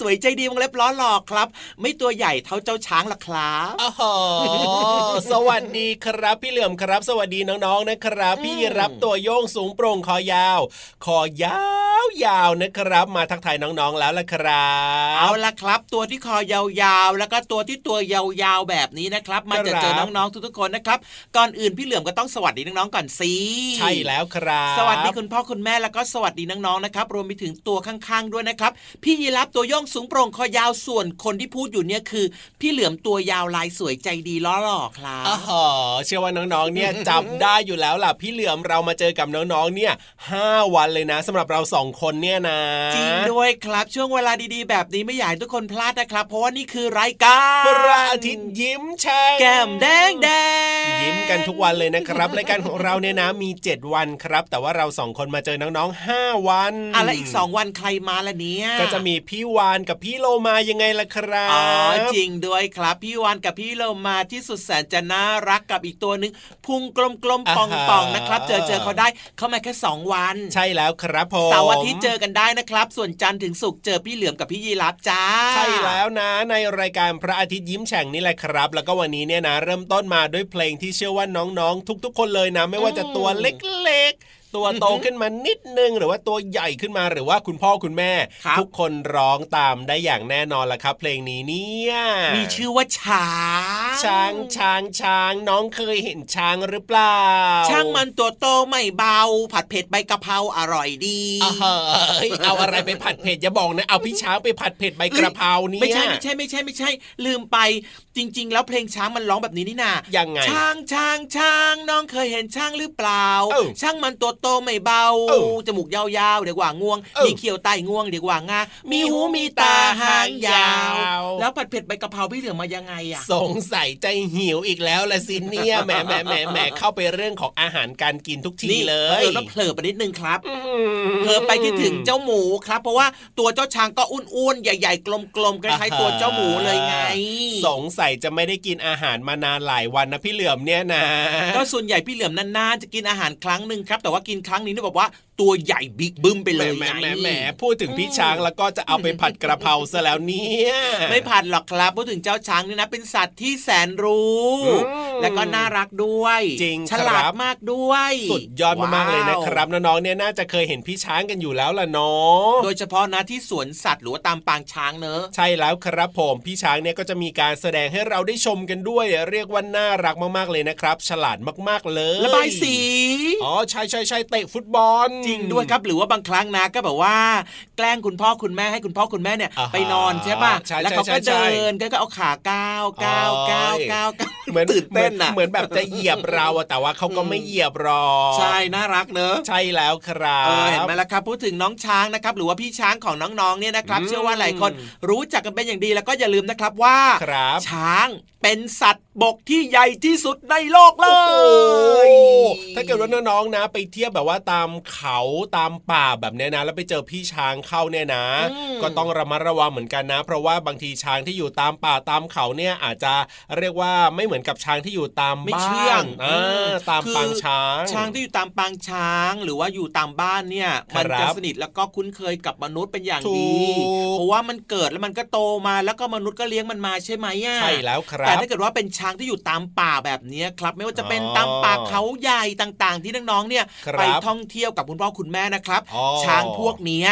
สวยใจดีวงเล็บล้อหลอกครับ ไม่ตัวใหญ่เท่าเจ้าช้างละครับอ๋อสวัสดีครับพี่เหลื่อมครับ สวัสดีน้องๆนะครับ พี่รับตัวโยงสูงโปร่งคอยาว คอยาวยาวนะครับ มาทักทายน้องๆแล้วละครับเอาละครับ ตัวที่คอยาวๆ แล้วก็ตัวที่ตัวยาวๆแบบนี้นะครับมาจะเจอน้องๆทุกๆคนนะครับ ก่อนอื่นพี่เหลื่อมก็ต้องสวัสดีน้องๆก่อนสิใช่แล้วครับ สวัสดีคุณพ่อคุณแม่แล้วก็สวัสดีน้องๆนะครับรวมไปถึงตัวข้างๆด้วยนะครับ พี่ยีรับตัวโยงสูงโปร่งคอยาวส่วนคนที่พูดอยู่เนี่ยคือ พี่เหลือมตัวยาวลายสวยใจดีล้อหล่อครับอ๋อเชื่อว่าน้องๆเนี่ยจำได้อยู่แล้วล่ะพี่เหลือมเรามาเจอกับน้องๆเนี่ยห้าวันเลยนะสำหรับเราสองคนเนี่ยนะจริงด้วยครับช่วงเวลาดีๆ แบบนี้ไม่อยากให้ทุกคนพลาดนะครับ เพราะว่านี่คือรายการพระอาทิตย์ยิ้มแฉ่งแก้มแดงแดงยิ้มกันทุกวันเลยนะครับรายการของเราเนี่ยนะมี 7 วันครับ แต่ว่าเราสองคนมาเจอน้องๆ5วันอะไรอีก 2 วันใครมาละเนี่ยก็จะมีพี่วานกับพี่โลมายังไงล่ะครับอ๋อจริงด้วยครับ พี่วานกับพี่โลมาที่สุดแสนจะน่ารักกับอีกตัวหนึ่งพุงกลมๆปองๆนะครับ เจอเจอเขาได้เขามาแค่ 2 วัน ใช่แล้วครับผมเสาร์อาทิตย์เจอกันได้นะครับ ส่วนจันทร์ถึงศุกร์เจอพี่เหลือมกับพี่ยีรับจ้าใช่แล้วนะ ในรายการพระอาทิตย์ยิ้มแฉ่งนี่แหละครับ แล้วก็วันนี้เนี่ยนะ เริ่มต้นมาด้วยเพลงที่เชื่อว่าน้องๆ ทุก ๆ คนเลยนะ ไม่ว่าจะตัวเล็กๆ ตัวโตขึ้นมานิดนึง หรือว่าตัวใหญ่ขึ้นมาหรือว่าคุณพ่อคุณแม่ ทุกคนร้องตามได้อย่างแน่นอนละครับ เพลงนี้เนี่ยมีชื่อว่าช้างช้างช้างช้างน้องเคยเห็นช้างหรือเปล่า ช้างมันตัวโตไม่เบา ผัดเผ็ดใบกะเพราอร่อยดีเอาอะไรไปผัดเผ็ดอย่าบอกนะเอาพี่ช้างไปผัดเผ็ดใบกระเพรานี่ไม่ใช่ไม่ใช่ไม่ใช่ไม่ใช่ ลืมไปจริง ๆ แล้วเพลงช้างมันร้องแบบนี้นี่นายังไงช้างช้างช้างน้องเคยเห็นช้างหรือเปล่า ช้างมันตัวโตไม่เบา จมูกยาวๆเดี๋ยวกว่าง่วง มีเขียวใต้ง่วงเดี๋ยวกว่างามีหูมีตาหางยาว แล้วผัดเผ็ดใบกะเพราพี่เหลือมายังไงอะสงสัยใจหิวอีกแล้วละสิเนี่ยแหมแหมแหมแหมเข้าไปเรื่องของอาหารการกินทุกทีเลยแล้วเผลอไปนิดนึงครับเผลอไปคิดถึงเจ้าหมูครับ เพราะว่าตัวเจ้าช้างก็อ้วนๆใหญ่ ๆ กลมๆคล้ายๆตัวเจ้าหมูเลยไง สงสัยจะไม่ได้กินอาหารมานานหลายวันนะพี่เหลือมเนี่ยนะ ก็ส่วนใหญ่พี่เหลือมนานๆจะกินอาหารครั้งหนึ่งครับ แต่ว่ากินครั้งนี้นี่บอกว่า ตัวใหญ่บิ๊กบึ้มไปเลยแหมแหมแหมพูดถึงพี่ช้างแล้วก็จะเอาไปผัดกระเพราซะแล้วเนี่ยไม่ผัดหรอกครับพูดถึงเจ้าช้างนี่นะ เป็นสัตว์ที่แสนรู้ แล้วก็น่ารักด้วย จริงฉลาดมากด้วย สุดยอดมากๆเลยนะครับน้องๆเนี่ยน่าจะเคยเห็นพี่ช้างกันอยู่แล้วล่ะเนาะโดยเฉพาะนะที่สวนสัตว์หรือว่าตามปางช้างเนอะใช่แล้วครับผมพี่ช้างเนี่ยก็จะมีการแสดงให้เราได้ชมกันด้วย เรียกว่าน่ารักมากๆเลยนะครับ ฉลาดมากๆเลยระบายสีอ๋อใช่ใช่ใช่เตะฟุตบอลจริงด้วยครับ หรือว่าบางครั้งนะก็แบบว่า แกล้งคุณพ่อคุณแม่ให้คุณพ่อคุณแม่เนี่ย ไปนอนใช่ป่ะแล้วเขาก็เดินก็เอาขาก้าวก้าวก้าวก้าวเหมือนตื่นเต้นอะเหมือนแบบจะเหยียบเราแต่ว่าเขาก็ไม่เหยียบรอใช่น่ารักเนอะใช่แล้วครับเห็นไหมล่ะครับพูดถึงน้องช้างนะครับหรือว่าพี่ช้างของน้องๆเนี่ยนะครับ เชื่อว่าหลายคนรู้จักกันเป็นอย่างดีแล้วก็อย่าลืมนะครับว่าช้างเป็นสัตว์บกที่ใหญ่ที่สุดในโลกเลยถ้าเกิดว่าน้องๆนะ ไปเทียบแบบว่าตามเขาตามป่าแบบนี้นะ แล้วไปเจอพี่ช้างเข้าเนี่ยนะ ก็ต้องระมัดระวังเหมือนกันนะ เพราะว่าบางทีช้างที่อยู่ตามป่าตามเขาเนี่ยอาจจะเรียกว่าไม่เหมือนกับช้างที่อยู่ตามไม่เชื่องตามปางช้าง ช้างที่อยู่ตามปางช้าง หรือว่าอยู่ตามบ้านเนี่ยมันจะสนิทแล้วก็คุ้นเคยกับมนุษย์เป็นอย่างดีเพราะว่ามันเกิดแล้วมันก็โตมาแล้วก็มนุษย์ก็เลี้ยงมันมาใช่ไหมอะใช่แล้วครับแต่ถ้าเกิดว่าเป็นช้างที่อยู่ตามป่าแบบนี้ครับ ไม่ว่าจะเป็นตามป่าเขาใหญ่ต่าง ๆ ที่น้องๆเนี่ยไปท่องเที่ยวกับคุณพ่อคุณแม่นะครับ ช้างพวกนี้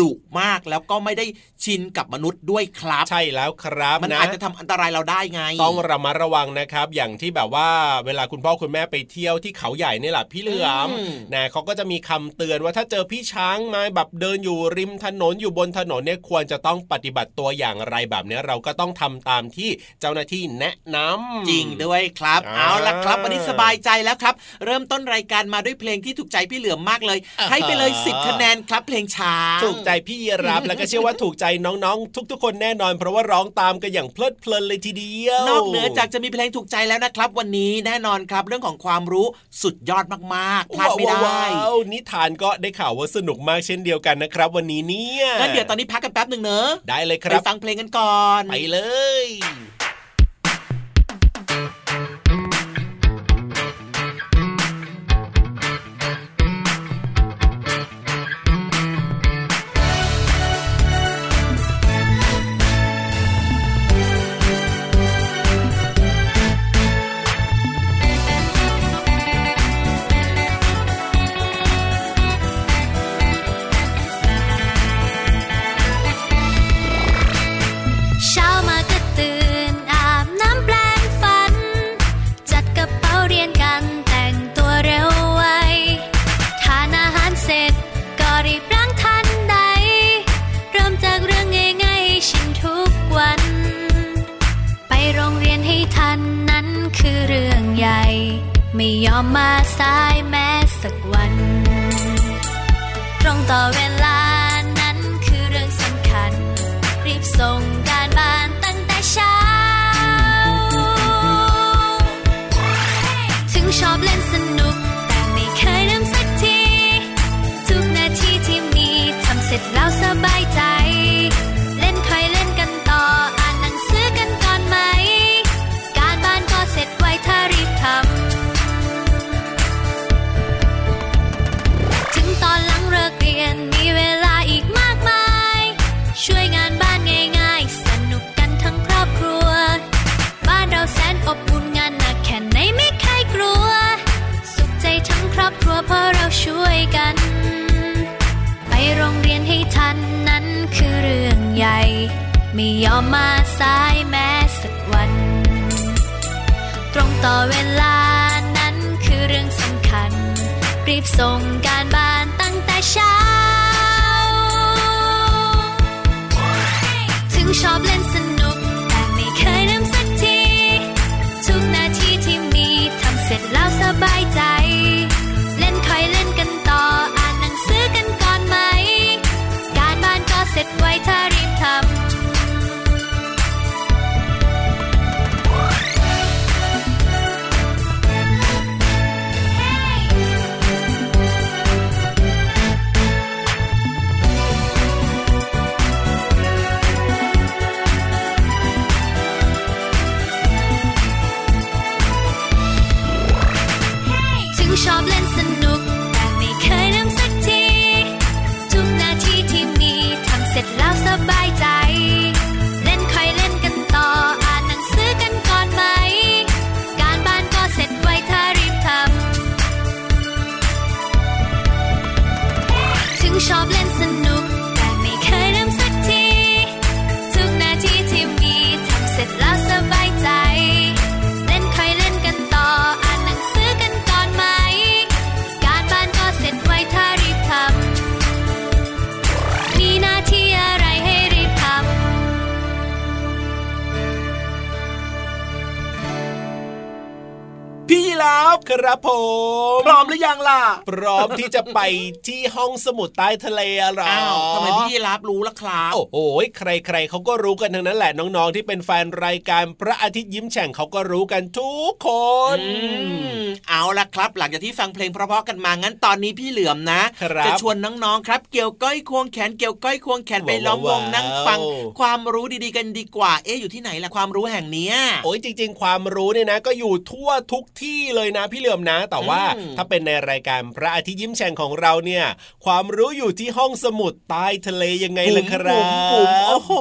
ดุมากแล้วก็ไม่ได้ชินกับมนุษย์ด้วยครับ ใช่แล้วครับมันอาจจะทำอันตรายเราได้ไง ต้องระมัดระวังนะครับ อย่างที่แบบว่าเวลาคุณพ่อคุณแม่ไปเที่ยวที่เขาใหญ่นี่แหละพี่เหลือมนะเขาก็จะมีคำเตือนว่าถ้าเจอพี่ช้างมาแบบเดินอยู่ริมถนนอยู่บนถนนเนี่ยควรจะต้องปฏิบัติตัวอย่างไรแบบนี้เราก็ต้องทำตามที่เจ้าหน้าที่แนะนำจริงด้วยครับ เอาล่ะครับวันนี้สบายใจแล้วครับ เริ่มต้นรายการมาด้วยเพลงที่ถูกใจพี่เหลือมมากเลยให้ไปเลยสิบคะแนนครับเพลงช้าถูกใจพี่ยีรับแล้วก็เชื่อว่าถูกใจน้องๆ ทุก ๆ คนแน่นอน เพราะว่าร้องตามกันอย่างเพลิดเพลินเลยทีเดียวนอกเหนือจากจะมีเพลงถูกใจแล้วนะครับ วันนี้แน่นอนครับ เรื่องของความรู้สุดยอดมากๆพลาดไม่ได้นิทานก็ได้ข่าวว่าสนุกมากเช่นเดียวกันนะครับ วันนี้เนี่ยงั้นเดี๋ยวตอนนี้พักกันแป๊บหนึ่งเนอะได้เลยครับไปฟังเพลงกันก่อนไปเลย song. shop. ครับผมพร้อมหรือยังล่ะ พร้อมที่จะไปที่ห้องสมุดใต้ทะเลหรออ้าวทำไมพี่รับรู้ล่ะครับโอ้โหใครๆเขาก็รู้กันทั้งนั้นแหละน้องๆที่เป็นแฟนรายการพระอาทิตย์ยิ้มแฉ่งเขาก็รู้กันทุกคนอืมเอาละครับ หลังจากที่ฟังเพลงเพราะๆกันมางั้นตอนนี้พี่เหลือมนะครับจะชวนน้องๆครับ เกี่ยวก้อยควงแขนเกี่ยวก้อยควงแขนไปล้อมวงว้าวนั่งฟัง ความรู้ดีๆกันดีกว่า เอ๊ะอยู่ที่ไหนล่ะความรู้แห่งเนี้ยโอ้ยจริง ๆ ความรู้เนี่ยนะ ก็อยู่ทั่วทุกที่เลยนะพี่เหลือมนะ แต่ว่าอืมถ้าเป็นในรายการพระอาทิตย์ยิ้มแฉ่งของเราเนี่ย ความรู้อยู่ที่ห้องสมุดใต้ทะเลยังไงล่ะครับุ๋มบุ๋มบโอ้โห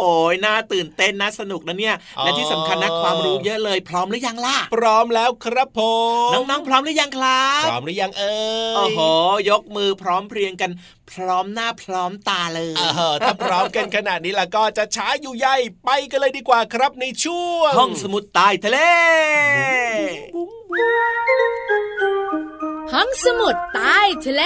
น่าตื่นเต้นน่าสนุกนะเนี่ยอ๋อและที่สำคัญนะความรู้เยอะเลย พร้อมหรือยังล่ะพร้อมแล้วครับผมน้องๆพร้อมหรือยังครับพร้อมหรือยังเอ่ยโอ้โหยกมือพร้อมเพรียงกันพร้อมหน้าพร้อมตาเลยเออถ้าพร้อมกันขนาดนี้แล้วก็จะช้าอยู่ใยไปกันเลยดีกว่าครับในช่วงห้องสมุดใต้ทะเล ห้องสมุดใต้ทะเล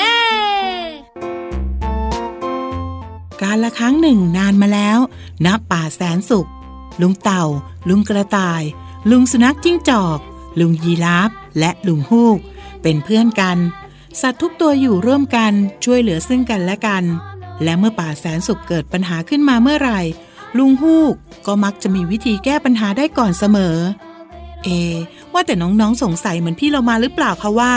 การละครั้งหนึ่งนานมาแล้วณป่าแสนสุข ลุงเต่า ลุงกระต่าย ลุงสุนัขจิ้งจอก ลุงยีราฟและลุงฮูก เป็นเพื่อนกัน สัตว์ทุกตัวอยู่ร่วมกันช่วยเหลือซึ่งกันและกัน และเมื่อป่าแสนสุขเกิดปัญหาขึ้นมาเมื่อไหร่ ลุงฮูกก็มักจะมีวิธีแก้ปัญหาได้ก่อนเสมอ เอ ว่าแต่น้องๆสงสัยเหมือนพี่เรามาหรือเปล่าคะว่า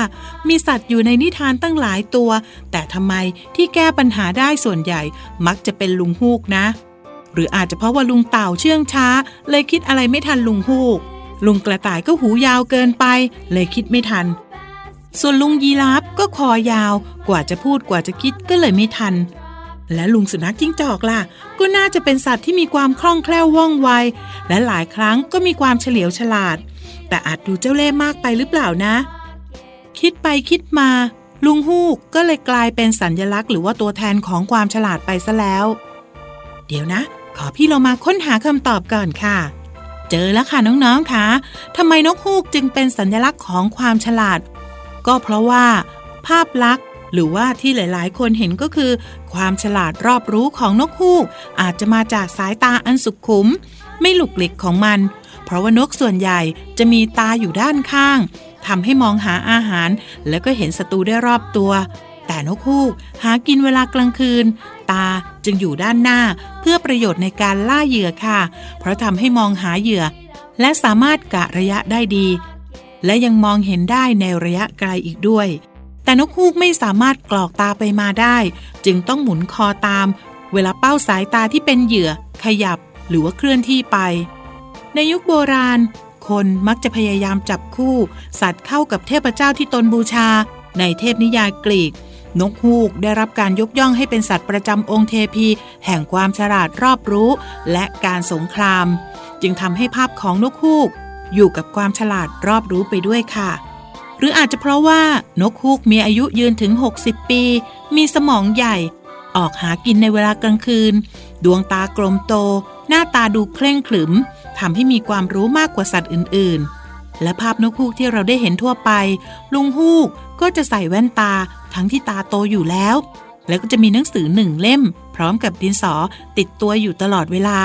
มีสัตว์อยู่ในนิทานตั้งหลายตัว แต่ทำไมที่แก้ปัญหาได้ส่วนใหญ่ มักจะเป็นลุงฮูกนะ หรืออาจจะเพราะว่าลุงเต่าเชื่องช้า เลยคิดอะไรไม่ทันลุงฮูกลุงกระต่ายก็หูยาวเกินไป เลยคิดไม่ทัน ส่วนลุงยีราฟก็คอยาว กว่าจะพูดกว่าจะคิดก็เลยไม่ทัน และลุงสุนัขจิ้งจอกล่ะ ก็น่าจะเป็นสัตว์ที่มีความคล่องแคล่วว่องไว และหลายครั้งก็มีความเฉลียวฉลาด แต่อาจดูเจ้าเล่ห์มากไปหรือเปล่านะ คิดไปคิดมา ลุงฮูกก็เลยกลายเป็นสัญญลักษณ์หรือว่าตัวแทนของความฉลาดไปซะแล้ว เดี๋ยวนะ ขอพี่เรามาค้นหาคำตอบก่อนค่ะเจอแล้วค่ะน้องๆค่ะทำไมนกฮูกจึงเป็นสัญลักษณ์ของความฉลาด ก็เพราะว่า ภาพลักษณ์หรือว่าที่หลาย ๆ คนเห็นก็คือ ความฉลาดรอบรู้ของนกฮูก อาจจะมาจากสายตาอันสุขุม ไม่หลุกหลิกของมัน เพราะว่านกส่วนใหญ่จะมีตาอยู่ด้านข้างทำให้มองหาอาหาร แล้วก็เห็นศัตรูได้รอบตัว แต่นกฮูกหากินเวลากลางคืน ตาจึงอยู่ด้านหน้า เพื่อประโยชน์ในการล่าเหยื่อค่ะ เพราะทำให้มองหาเหยื่อ และสามารถกะระยะได้ดี และยังมองเห็นได้ในระยะไกลอีกด้วย แต่นกฮูกไม่สามารถกรอกตาไปมาได้ จึงต้องหมุนคอตาม เวลาเป้าสายตาที่เป็นเหยื่อ ขยับหรือว่าเคลื่อนที่ไป ในยุคโบราณ คนมักจะพยายามจับคู่ สัตว์เข้ากับเทพเจ้าที่ตนบูชา ในเทพนิยายกรีก นกฮูกได้รับการยกย่องให้เป็นสัตว์ประจำองค์เทพี แห่งความฉลาดรอบรู้ และการสงคราม จึงทำให้ภาพของนกฮูก อยู่กับความฉลาดรอบรู้ไปด้วยค่ะ หรืออาจจะเพราะว่านกฮูกมีอายุยืนถึง 60 ปี มีสมองใหญ่ ออกหากินในเวลากลางคืน ดวงตากลมโต หน้าตาดูเคร่งขรึมทำให้มีความรู้มากกว่าสัตว์อื่น ๆ และภาพนกฮูกที่เราได้เห็นทั่วไป ลุงฮูกก็จะใส่แว่นตาทั้งที่ตาโตอยู่แล้ว แล้วก็จะมีหนังสือหนึ่งเล่ม ร้อมกับดินสอติดตัวอยู่ตลอดเวลา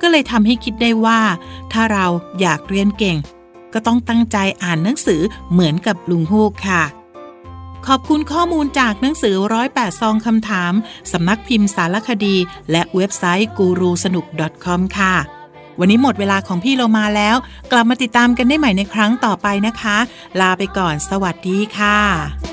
ก็เลยทำให้คิดได้ว่า ถ้าเราอยากเรียนเก่ง ก็ต้องตั้งใจอ่านหนังสือเหมือนกับลุงฮูกค่ะ ขอบคุณข้อมูลจากหนังสือร้อยแปดซองคำถาม สำนักพิมพ์สารคดี และเว็บไซต์กูรูสนุก .com ค่ะวันนี้หมดเวลาของพี่เรามาแล้ว กลับมาติดตามกันได้ใหม่ในครั้งต่อไปนะคะ ลาไปก่อนสวัสดีค่ะ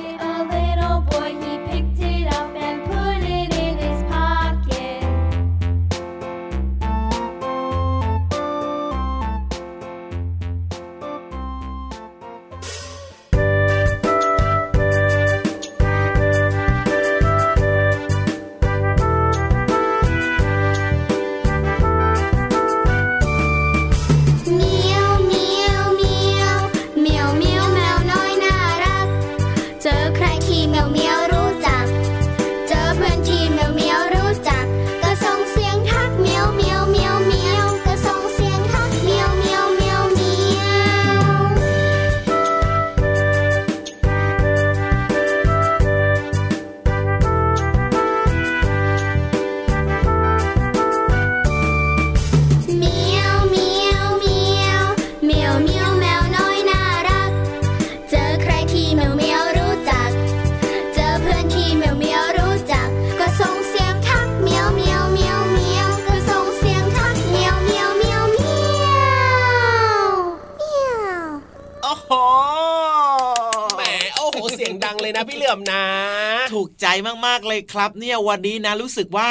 ครับเนี่ยวันนี้นะรู้สึกว่า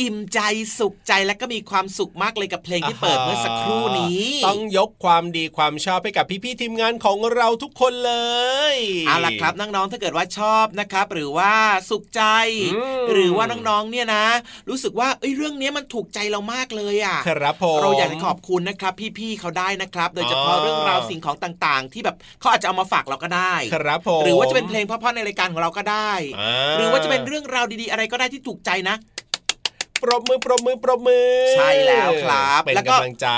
อิ่มใจสุขใจและก็มีความสุขมากเลยกับเพลงที่เปิดเมื่อสักครู่นี้ ต้องยกความดีความชอบให้กับพี่ๆทีมงานของเราทุกคนเลยเอาล่ะครับน้องๆถ้าเกิดว่าชอบนะครับ หรือว่าสุขใจอืมหรือว่าน้องๆเนี่ยนะ รู้สึกว่าเอ้ยเรื่องนี้มันถูกใจเรามากเลยอะครับผมเราอยากจะขอบคุณนะครับ พี่ๆเขาได้นะครับ โดยเฉพาะอ๋อเรื่องราวสิ่งของต่างๆ ที่แบบเขาอาจจะเอามาฝากเราก็ได้ครับผมหรือว่าจะเป็นเพลงเพราะๆในรายการของเราก็ได้อ่หรือว่าจะเป็นเรื่องราวดีๆ อะไรก็ได้ที่ถูกใจนะ ปรบมือปรบมือปรบมือ ใช่แล้วครับเป็นแล้วก็กำลังใจ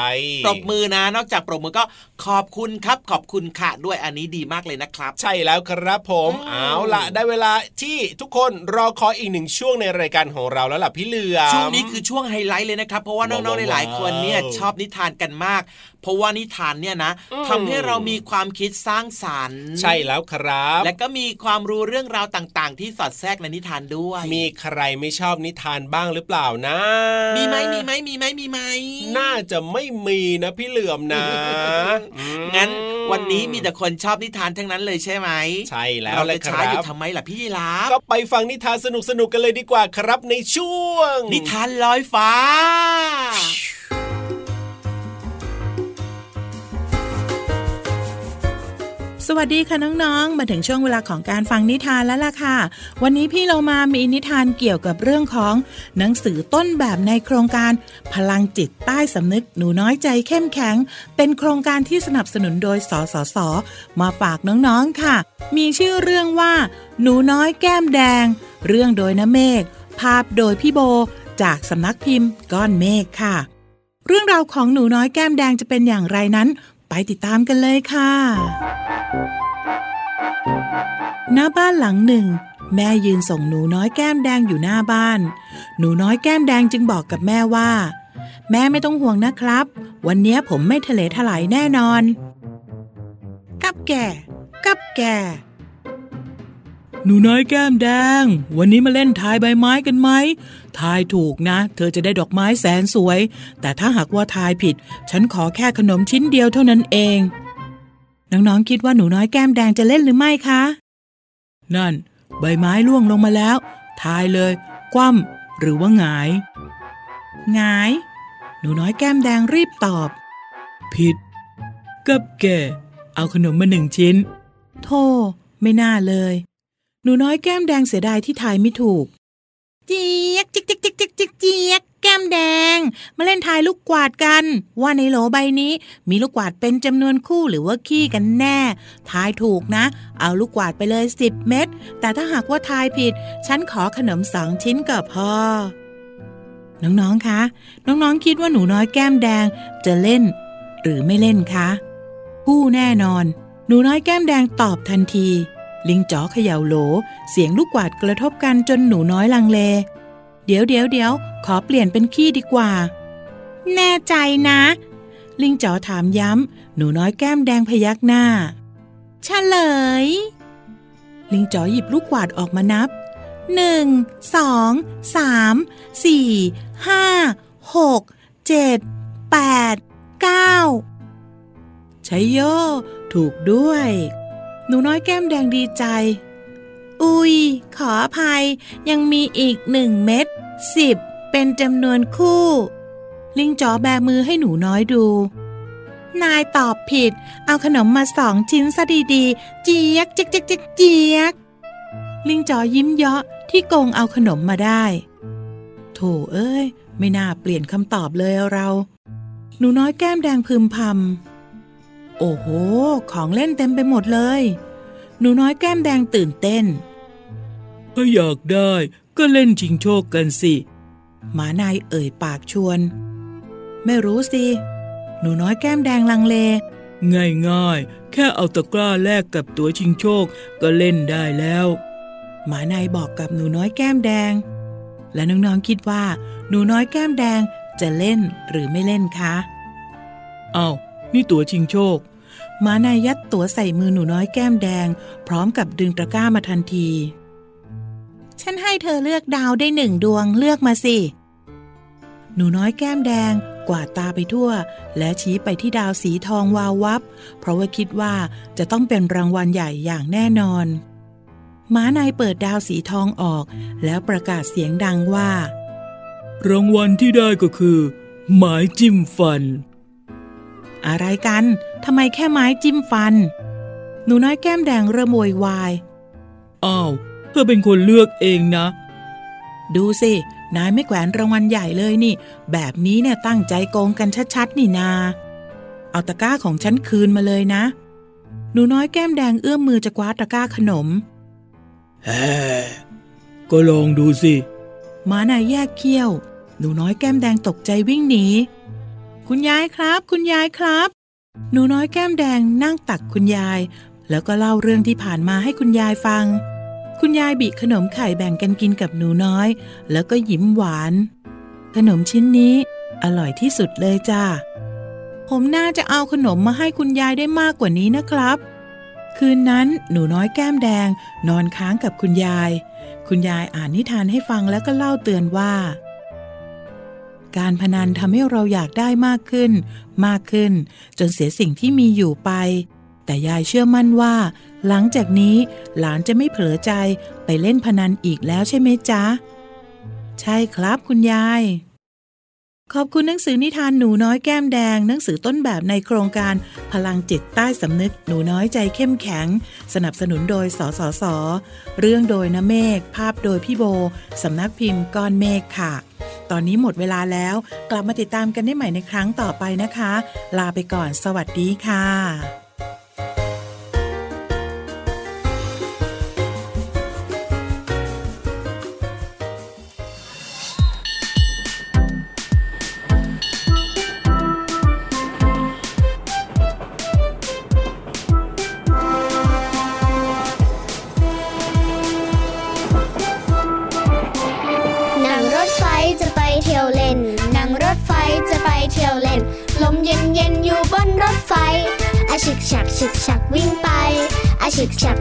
ปรบมือนะ นอกจากปรบมือก็ขอบคุณครับ ขอบคุณค่ะด้วยอันนี้ดีมากเลยนะครับ ใช่แล้วครับผมอืมเอาล่ะได้เวลาที่ทุกคนรอคอยอีกหนึ่งช่วงในรายการของเราแล้วล่ะพี่เหลือมช่วงนี้คือช่วงไฮไลท์เลยนะครับ เพราะว่าน้องๆว้าวหลายๆคนเนี่ยว้าวชอบนิทานกันมาก เพราะว่านิทานเนี่ยนะอืมทำให้เรามีความคิดสร้างสรรค์ ใช่แล้วครับ และก็มีความรู้เรื่องราวต่างๆ ที่สอดแทรกในนิทานด้วย มีใครไม่ชอบนิทานบ้างหรือเปล่านะ มีไหมมีไหมมีไหมมีไหมน่าจะไม่มีนะพี่เหลือมนะอืมงั้นวันนี้มีแต่คนชอบนิทานทั้งนั้นเลยใช่ไหม ใช่แล้วเราเลจะยคช้ารัอยู่บทำไมล่ะพี่ยีราฟก็ไปฟังนิทานสนุกๆกันเลยดีกว่าครับในช่วง นิทานลอยฟ้า สวัสดีค่ะน้องๆ มาถึงช่วงเวลาของการฟังนิทานแล้วล่ะค่ะ วันนี้พี่เรามามีนิทานเกี่ยวกับเรื่องของหนังสือต้นแบบในโครงการ พลังจิตใต้สำนึกหนูน้อยใจเข้มแข็ง เป็นโครงการที่สนับสนุนโดยสสส มาฝากน้องๆค่ะ มีชื่อเรื่องว่า หนูน้อยแก้มแดง เรื่องโดยน้ำเมฆภาพโดยพี่โบ จากสำนักพิมพ์ก้อนเมฆค่ะ เรื่องราวของหนูน้อยแก้มแดงจะเป็นอย่างไรนั้น ไปติดตามกันเลยค่ะ หน้าบ้านหลังหนึ่ง แม่ยืนส่งหนูน้อยแก้มแดงอยู่หน้าบ้าน หนูน้อยแก้มแดงจึงบอกกับแม่ว่า แม่ไม่ต้องห่วงนะครับ วันนี้ผมไม่ทะเลถลายแน่นอน กับแก่ กับแก่ หนูน้อยแก้มแดง วันนี้มาเล่นทายใบไม้กันไหม ทายถูกนะ เธอจะได้ดอกไม้แสนสวย แต่ถ้าหากว่าทายผิด ฉันขอแค่ขนมชิ้นเดียวเท่านั้นเอง น้องๆคิดว่าหนูน้อยแก้มแดงจะเล่นหรือไม่คะ นั่น ใบไม้ร่วงลงมาแล้ว ทายเลย คว่ำหรือว่าหงายหงาย หนูน้อยแก้มแดงรีบตอบ ผิด กับแก่เอาขนมมาหนึ่งชิ้น โธ่ไม่น่าเลย หนูน้อยแก้มแดงเสียดายที่ทายไม่ถูก เจี๊ยกจิกจิกจิกจิกจิกเจี๊ยกแก้มแดง มาเล่นทายลูกกวาดกัน ว่าในโหลใบนี้ มีลูกกวาดเป็นจำนวนคู่หรือว่าขี้กันแน่ ทายถูกนะ เอาลูกกวาดไปเลยสิบเม็ดแต่ถ้าหากว่าทายผิด ฉันขอขนมสองชิ้นก็พอน้องๆ คะ น้องๆ คิดว่าหนูน้อยแก้มแดงจะเล่น หรือไม่เล่นคะผู้แน่นอน หนูน้อยแก้มแดงตอบทันที ลิงจ๋อเขย่าโหล เสียงลูกกวาดกระทบกันจนหนูน้อยลังเล เดี๋ยวเดี๋ยวเดี๋ยวขอเปลี่ยนเป็นขี้ดีกว่า แน่ใจนะ ลิงจ๋อถามย้ำ หนูน้อยแก้มแดงพยักหน้าเฉลย ลิงจ๋อหยิบลูกกวาดออกมานับหนึ่งสองสามสี่ห้าหกเจ็ดแปดเก้าใช้โยถูกด้วย หนูน้อยแก้มแดงดีใจ อุ๊ยขออภัย ยังมีอีกหนึ่งเม็ดสิบเป็นจำนวนคู่ ลิงจ๋อแบมือให้หนูน้อยดู นายตอบผิด เอาขนมมาสองชิ้นซะดีๆ เจี๊ยกเจี๊ยกเจี๊ยกเจี๊ยกเจี๊ยกลิงจ๋อยิ้มเยาะที่โกงเอาขนมมาได้ โถเอ้ย ไม่น่าเปลี่ยนคำตอบเลยเรา หนูน้อยแก้มแดงพึมพำ โอ้โห ของเล่นเต็มไปหมดเลย หนูน้อยแก้มแดงตื่นเต้นถ้าอยากได้ก็เล่นชิงโชคกันสิ หมานายเอ่ยปากชวน ไม่รู้สิ หนูน้อยแก้มแดงลังเล ง่ายๆ แค่เอาตะกร้าแลกกับตัวชิงโชคก็เล่นได้แล้ว หมานายบอกกับหนูน้อยแก้มแดง และน้องๆคิดว่า หนูน้อยแก้มแดงจะเล่นหรือไม่เล่นคะ เอา้า นี่ตั๋วชิงโชคหมานายยัดตั๋วใส่มือหนูน้อยแก้มแดง พร้อมกับดึงตะกร้ามาทันที ฉันให้เธอเลือกดาวได้หนึ่งดวงเลือกมาสิ หนูน้อยแก้มแดงกวาดตาไปทั่ว และชี้ไปที่ดาวสีทองวาววับ เพราะว่าคิดว่าจะต้องเป็นรางวัลใหญ่อย่างแน่นอน ม้านายเปิดดาวสีทองออก แล้วประกาศเสียงดังว่า รางวัลที่ได้ก็คือไม้จิ้มฟัน อะไรกันทำไมแค่ไม้จิ้มฟัน หนูน้อยแก้มแดงเริ่มโวยวาย อ้าว เธอเป็นคนเลือกเองนะ ดูสิ นายไม่แขวนรางวัลใหญ่เลยนี่ แบบนี้เนี่ยตั้งใจโกงกันชัดๆ นี่นา เอาตะกร้าของฉันคืนมาเลยนะ หนูน้อยแก้มแดงเอื้อมมือจะคว้าตะกร้าขนมแฮ่ก็ลองดูสิหมานายแยกเขี้ยว หนูน้อยแก้มแดงตกใจวิ่งหนี คุณยายครับ คุณยายครับ หนูน้อยแก้มแดงนั่งตักคุณยาย แล้วก็เล่าเรื่องที่ผ่านมาให้คุณยายฟัง คุณยายบิขนมไข่แบ่งกันกินกับหนูน้อย แล้วก็ยิ้มหวาน ขนมชิ้นนี้ อร่อยที่สุดเลยจ้าผมน่าจะเอาขนมมาให้คุณยายได้มากกว่านี้นะครับ คืนนั้นหนูน้อยแก้มแดงนอนค้างกับคุณยาย คุณยายอ่านนิทานให้ฟังแล้วก็เล่าเตือนว่า การพนันทำให้เราอยากได้มากขึ้น มากขึ้น จนเสียสิ่งที่มีอยู่ไป แต่ยายเชื่อมั่นว่า หลังจากนี้หลานจะไม่เผลอใจไปเล่นพนันอีกแล้วใช่ไหมจ๊ะ ใช่ครับคุณยาย ขอบคุณหนังสือนิทานหนูน้อยแก้มแดง หนังสือต้นแบบในโครงการพลังจิตใต้สำนึกหนูน้อยใจเข้มแข็ง สนับสนุนโดยสสส เรื่องโดยนเมฆภาพโดยพี่โบ สำนักพิมพ์ก้อนเมฆค่ะ ตอนนี้หมดเวลาแล้ว กลับมาติดตามกันได้ใหม่ในครั้งต่อไปนะคะ ลาไปก่อนสวัสดีค่ะ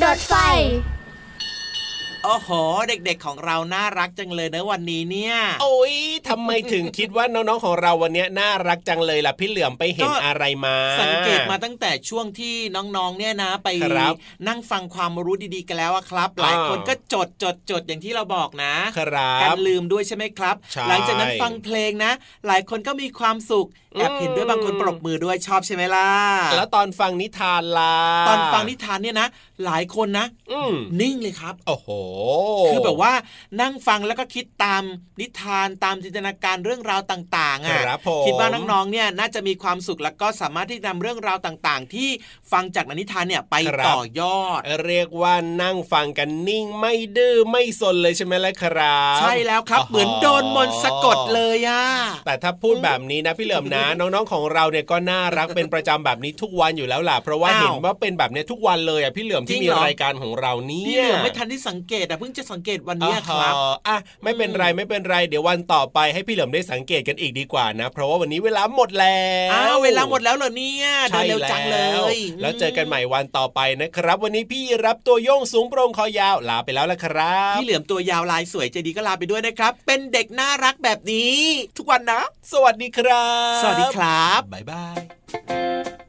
1.5 โอ้โห เด็กๆของเราน่ารักจังเลยนะวันนี้เนี่ย โอ้ยทำไมถึงคิดว่าน้องๆของเราวันนี้น่ารักจังเลยล่ะพี่เหลือมไปเห็นก็อะไรมา สังเกตมาตั้งแต่ช่วงที่น้องๆเนี่ยนะไปครับนั่งฟังความรู้ดีๆกันแล้วอะครับ หลายคนก็จดจดจดอย่างที่เราบอกนะครับการลืมด้วยใช่ไหมครับใช่หลังจากนั้นฟังเพลงนะ หลายคนก็มีความสุขแอบเห็นด้วยบางคนปรบมือด้วยชอบใช่ไหมล่ะแล้วตอนฟังนิทานล่ะตอนฟังนิทานเนี่ยนะ หลายคนนะอืมนิ่งเลยครับ โอ้โหคือแบบว่านั่งฟังแล้วก็คิดตามนิทานตามจินตนาการเรื่องราวต่างๆอะครับผมคิดว่าน้องๆเนี่ยน่าจะมีความสุขแล้วก็สามารถที่จะนำเรื่องราวต่างๆ ที่ฟังจากนิทานเนี่ยไปต่อยอด เรียกว่านั่งฟังกันนิ่งไม่ดื้อไม่สนเลยใช่ไหมล่ะครับ ใช่แล้วครับเหมือนโดนมนต์สะกดเลยอะแต่ถ้าพูดแบบนี้นะพี่เหลิมนะ น้องๆของเราเนี่ยก็น่ารักเป็นประจำแบบนี้ทุกวันอยู่แล้วล่ะเพราะว่าอ้าวเห็นว่าเป็นแบบเนี้ยทุกวันเลยอะพี่เหลิมจริที่งมีเหรอรายการของเราเนี่พี่ยเหลือไม่ทันที่สังเกตอะเพิ่งจะสังเกตวันเนี้ยครับอ๋ออะไม่เป็นไรไม่เป็นไรเดี๋ยววันต่อไปให้พี่เหลิมได้สังเกตกันอีกดีกว่านะ เพราะว่าวันนี้เวลาหมดแล้วอ้าวเวลาหมดแล้วเหรอเนี่ยเดิใช่นเร็วจังเลยแล้วแล้วเจอกันใหม่วันต่อไปนะครับ วันนี้พี่รับตัวโยงสูงโปร่งคอยาวลาไปแล้วละครับพี่เหลือมตัวยาวลายสวยใจดีก็ลาไปด้วยนะครับ เป็นเด็กน่ารักแบบนี้ ทุกวันนะ สวัสดีครับ สวัสดีครับบ๊ายบาย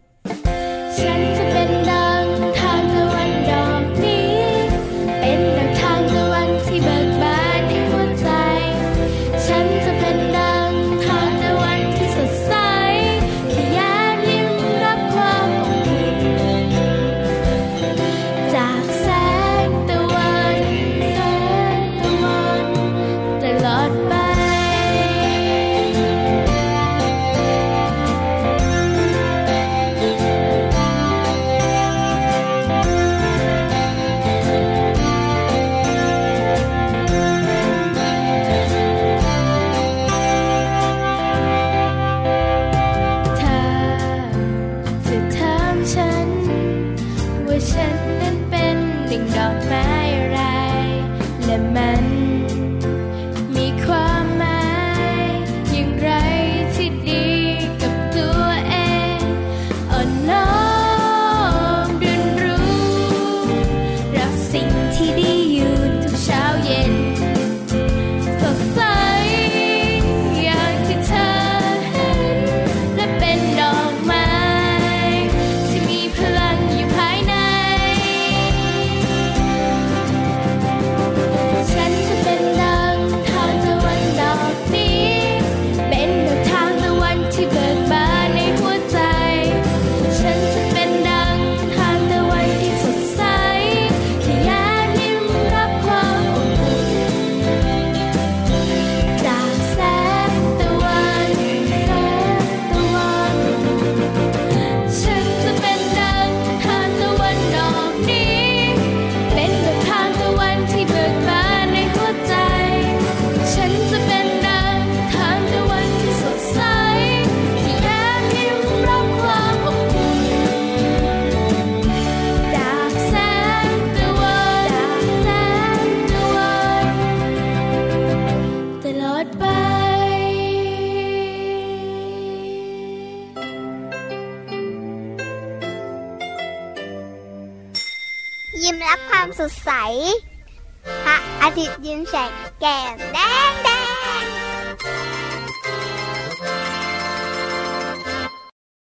ฉัน ว่าฉันนั้นเป็นหนึ่งดอกไม้ไรและมัน